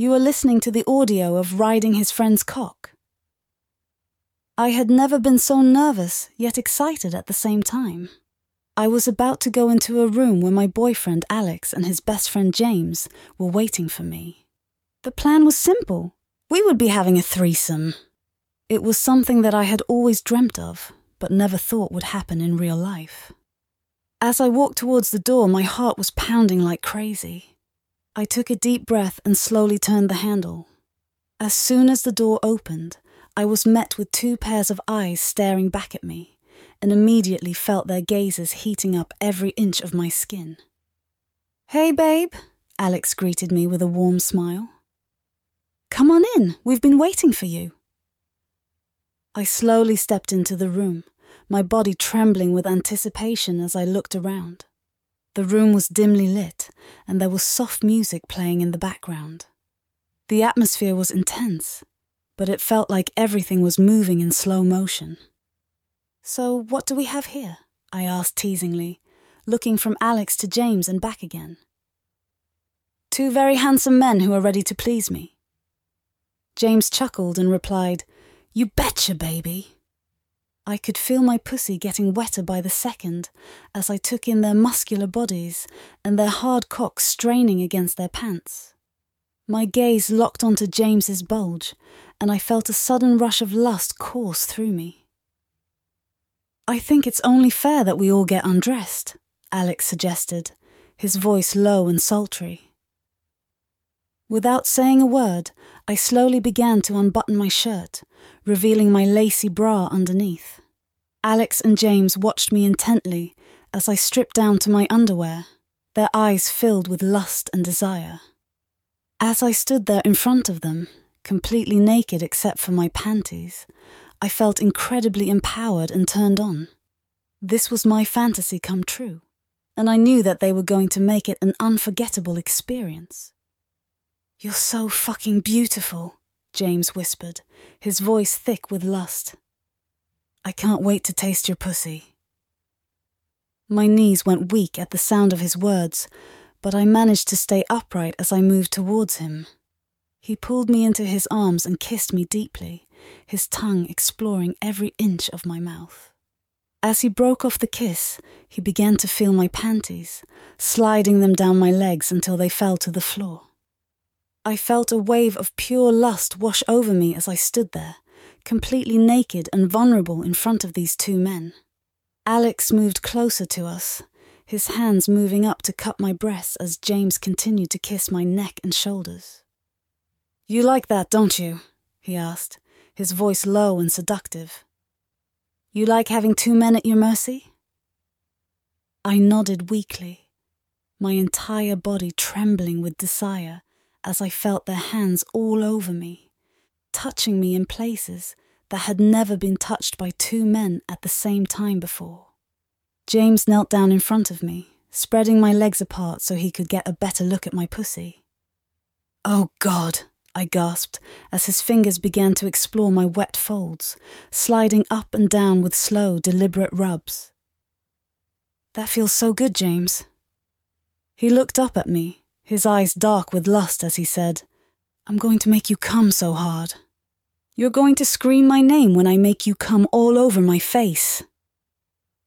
You are listening to the audio of riding his friend's cock. I had never been so nervous, yet excited at the same time. I was about to go into a room where my boyfriend Alex and his best friend James were waiting for me. The plan was simple. We would be having a threesome. It was something that I had always dreamt of, but never thought would happen in real life. As I walked towards the door, my heart was pounding like crazy. I took a deep breath and slowly turned the handle. As soon as the door opened, I was met with two pairs of eyes staring back at me, and immediately felt their gazes heating up every inch of my skin. Hey, babe, Alex greeted me with a warm smile. Come on in, we've been waiting for you. I slowly stepped into the room, my body trembling with anticipation as I looked around. The room was dimly lit, and there was soft music playing in the background. The atmosphere was intense, but it felt like everything was moving in slow motion. So, what do we have here? I asked teasingly, looking from Alex to James and back again. Two very handsome men who are ready to please me. James chuckled and replied, You betcha, baby. I could feel my pussy getting wetter by the second as I took in their muscular bodies and their hard cocks straining against their pants. My gaze locked onto James's bulge, and I felt a sudden rush of lust course through me. I think it's only fair that we all get undressed, Alex suggested, his voice low and sultry. Without saying a word, I slowly began to unbutton my shirt, revealing my lacy bra underneath. Alex and James watched me intently as I stripped down to my underwear, their eyes filled with lust and desire. As I stood there in front of them, completely naked except for my panties, I felt incredibly empowered and turned on. This was my fantasy come true, and I knew that they were going to make it an unforgettable experience. You're so fucking beautiful, James whispered, his voice thick with lust. I can't wait to taste your pussy. My knees went weak at the sound of his words, but I managed to stay upright as I moved towards him. He pulled me into his arms and kissed me deeply, his tongue exploring every inch of my mouth. As he broke off the kiss, he began to feel my panties, sliding them down my legs until they fell to the floor. I felt a wave of pure lust wash over me as I stood there, completely naked and vulnerable in front of these two men. Alex moved closer to us, his hands moving up to cup my breasts as James continued to kiss my neck and shoulders. You like that, don't you? he asked, his voice low and seductive. You like having two men at your mercy? I nodded weakly, my entire body trembling with desire as I felt their hands all over me, touching me in places that had never been touched by two men at the same time before. James knelt down in front of me, spreading my legs apart so he could get a better look at my pussy. Oh God, I gasped as his fingers began to explore my wet folds, sliding up and down with slow, deliberate rubs. That feels so good, James. He looked up at me, his eyes dark with lust as he said, I'm going to make you come so hard. You're going to scream my name when I make you come all over my face.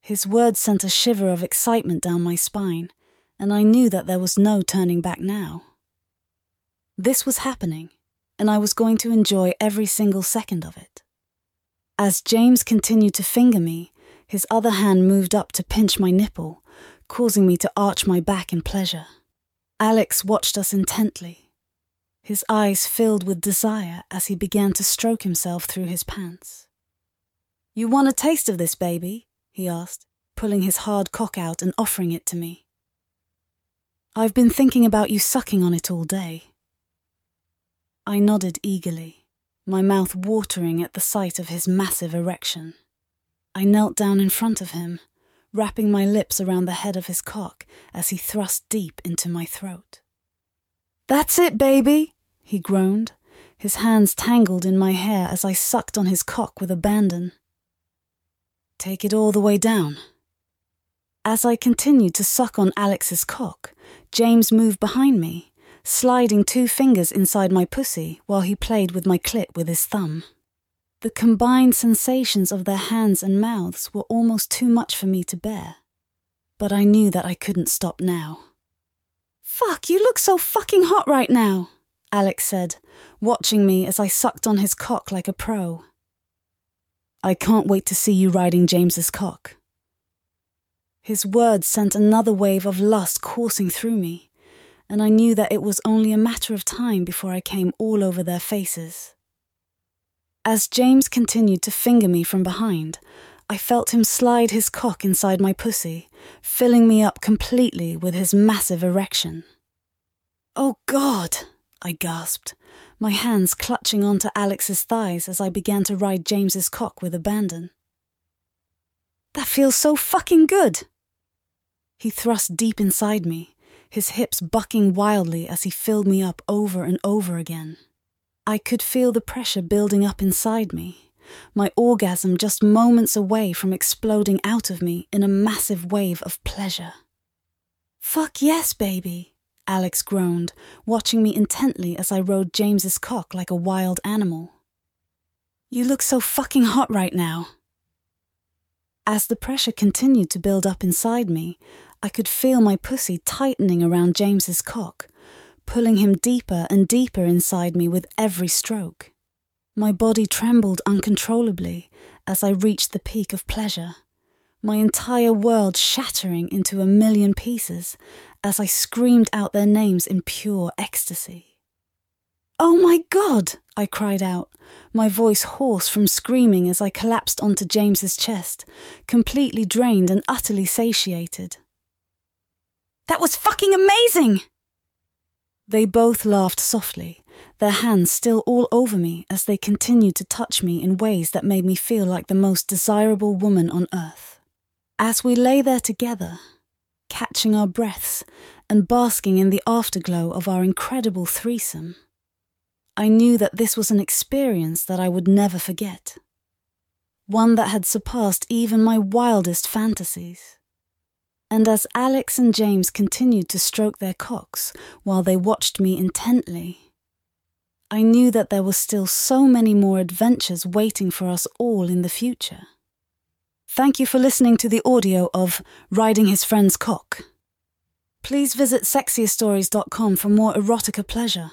His words sent a shiver of excitement down my spine, and I knew that there was no turning back now. This was happening, and I was going to enjoy every single second of it. As James continued to finger me, his other hand moved up to pinch my nipple, causing me to arch my back in pleasure. Alex watched us intently, his eyes filled with desire as he began to stroke himself through his pants. You want a taste of this, baby? he asked, pulling his hard cock out and offering it to me. I've been thinking about you sucking on it all day. I nodded eagerly, my mouth watering at the sight of his massive erection. I knelt down in front of him wrapping my lips around the head of his cock as he thrust deep into my throat. That's it, baby, he groaned, his hands tangled in my hair as I sucked on his cock with abandon. Take it all the way down. As I continued to suck on Alex's cock, James moved behind me, sliding two fingers inside my pussy while he played with my clit with his thumb. The combined sensations of their hands and mouths were almost too much for me to bear. But I knew that I couldn't stop now. Fuck, you look so fucking hot right now, Alex said, watching me as I sucked on his cock like a pro. I can't wait to see you riding James's cock. His words sent another wave of lust coursing through me, and I knew that it was only a matter of time before I came all over their faces. As James continued to finger me from behind, I felt him slide his cock inside my pussy, filling me up completely with his massive erection. Oh God, I gasped, my hands clutching onto Alex's thighs as I began to ride James's cock with abandon. That feels so fucking good. He thrust deep inside me, his hips bucking wildly as he filled me up over and over again. I could feel the pressure building up inside me, my orgasm just moments away from exploding out of me in a massive wave of pleasure. Fuck yes, baby, Alex groaned, watching me intently as I rode James's cock like a wild animal. You look so fucking hot right now. As the pressure continued to build up inside me, I could feel my pussy tightening around James's cock, pulling him deeper and deeper inside me with every stroke. My body trembled uncontrollably as I reached the peak of pleasure, my entire world shattering into a million pieces as I screamed out their names in pure ecstasy. Oh my God! I cried out, my voice hoarse from screaming as I collapsed onto James's chest, completely drained and utterly satiated. That was fucking amazing! They both laughed softly, their hands still all over me as they continued to touch me in ways that made me feel like the most desirable woman on earth. As we lay there together, catching our breaths and basking in the afterglow of our incredible threesome, I knew that this was an experience that I would never forget. One that had surpassed even my wildest fantasies. And as Alex and James continued to stroke their cocks while they watched me intently, I knew that there were still so many more adventures waiting for us all in the future. Thank you for listening to the audio of Riding His Friend's Cock. Please visit sexieststories.com for more erotica pleasure.